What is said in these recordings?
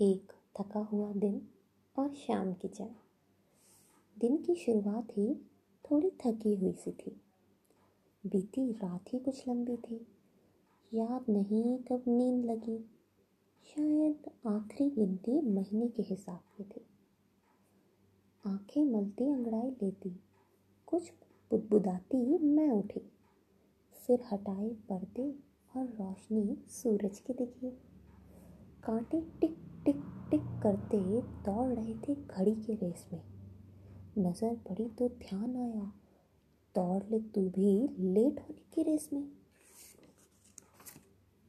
एक थका हुआ दिन और शाम की चाय दिन की शुरुआत ही थोड़ी थकी हुई सी थी। बीती रात ही कुछ लंबी थी। याद नहीं कब नींद लगी। शायद आखिरी गिनती महीने के हिसाब की थी। आँखें मलती अंगड़ाई लेती, कुछ बुदबुदाती मैं उठी। फिर हटाए पर्दे और रोशनी सूरज की दिखी। कांटे टिक टिक टिक करते दौड़ रहे थे घड़ी के रेस में। नज़र पड़ी तो ध्यान आया, दौड़ ले तू भी, लेट होने की रेस में।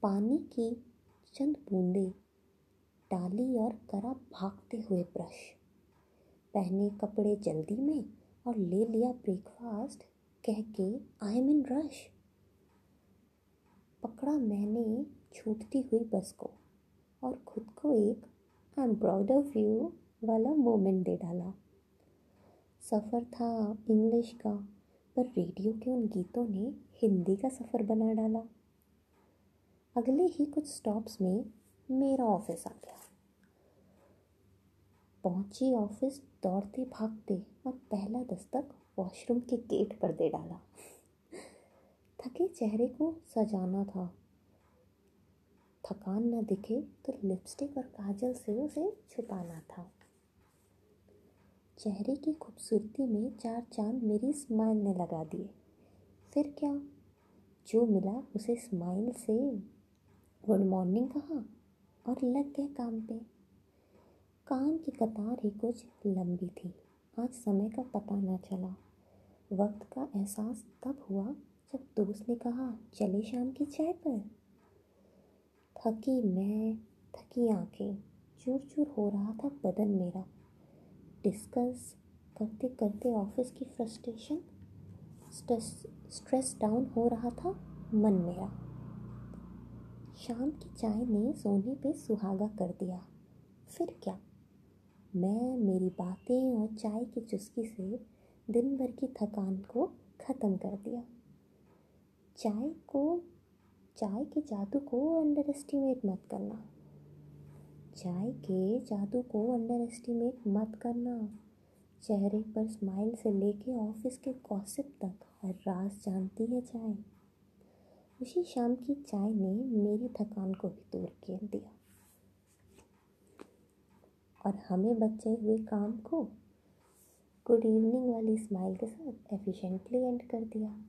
पानी की चंद बूंदे डाली और करा भागते हुए ब्रश। पहने कपड़े जल्दी में और ले लिया ब्रेकफास्ट कह के आई एम इन रश पकड़ा मैंने छूटती हुई बस को। और खुद को एक I am proud of you वाला मोमेंट दे डाला। सफ़र था इंग्लिश का, पर रेडियो के उन गीतों ने हिंदी का सफ़र बना डाला। अगले ही कुछ स्टॉप्स में मेरा ऑफ़िस आ गया। पहुँची ऑफ़िस दौड़ते भागते और पहला दस्तक वॉशरूम के गेट पर दे डाला। थके चेहरे को सजाना था। थकान न दिखे तो लिपस्टिक और काजल से उसे छुपाना था। चेहरे की खूबसूरती में चार चाँद मेरी स्माइल ने लगा दिए। फिर क्या? जो मिला उसे स्माइल से। गुड मॉर्निंग कहा और लग गए काम पे। काम की कतार ही कुछ लंबी थी। आज समय का पता न चला। वक्त का एहसास तब हुआ जब दोस्त ने कहा, चले शाम की चाय पर? थकी, मैं थकी आँखें चूर चूर हो रहा था बदन मेरा। डिस्कस करते करते ऑफ़िस की फ्रस्ट्रेशन, स्ट्रेस स्ट्रेस डाउन हो रहा था मन मेरा। शाम की चाय ने सोने पे सुहागा कर दिया। फिर क्या? मैं मेरी बातें और चाय की चुस्की से दिन भर की थकान को ख़त्म कर दिया। चाय को चाय के जादू को अंडर एस्टिमेट मत करना। चाय के जादू को अंडर एस्टिमेट मत करना। चेहरे पर स्माइल से लेके ऑफ़िस के गॉसिप तक हर राज जानती है चाय। उसी शाम की चाय ने मेरी थकान को भी दूर कर दिया। और हमें बचे हुए काम को गुड इवनिंग वाली स्माइल के साथ एफिशिएंटली एंड कर दिया।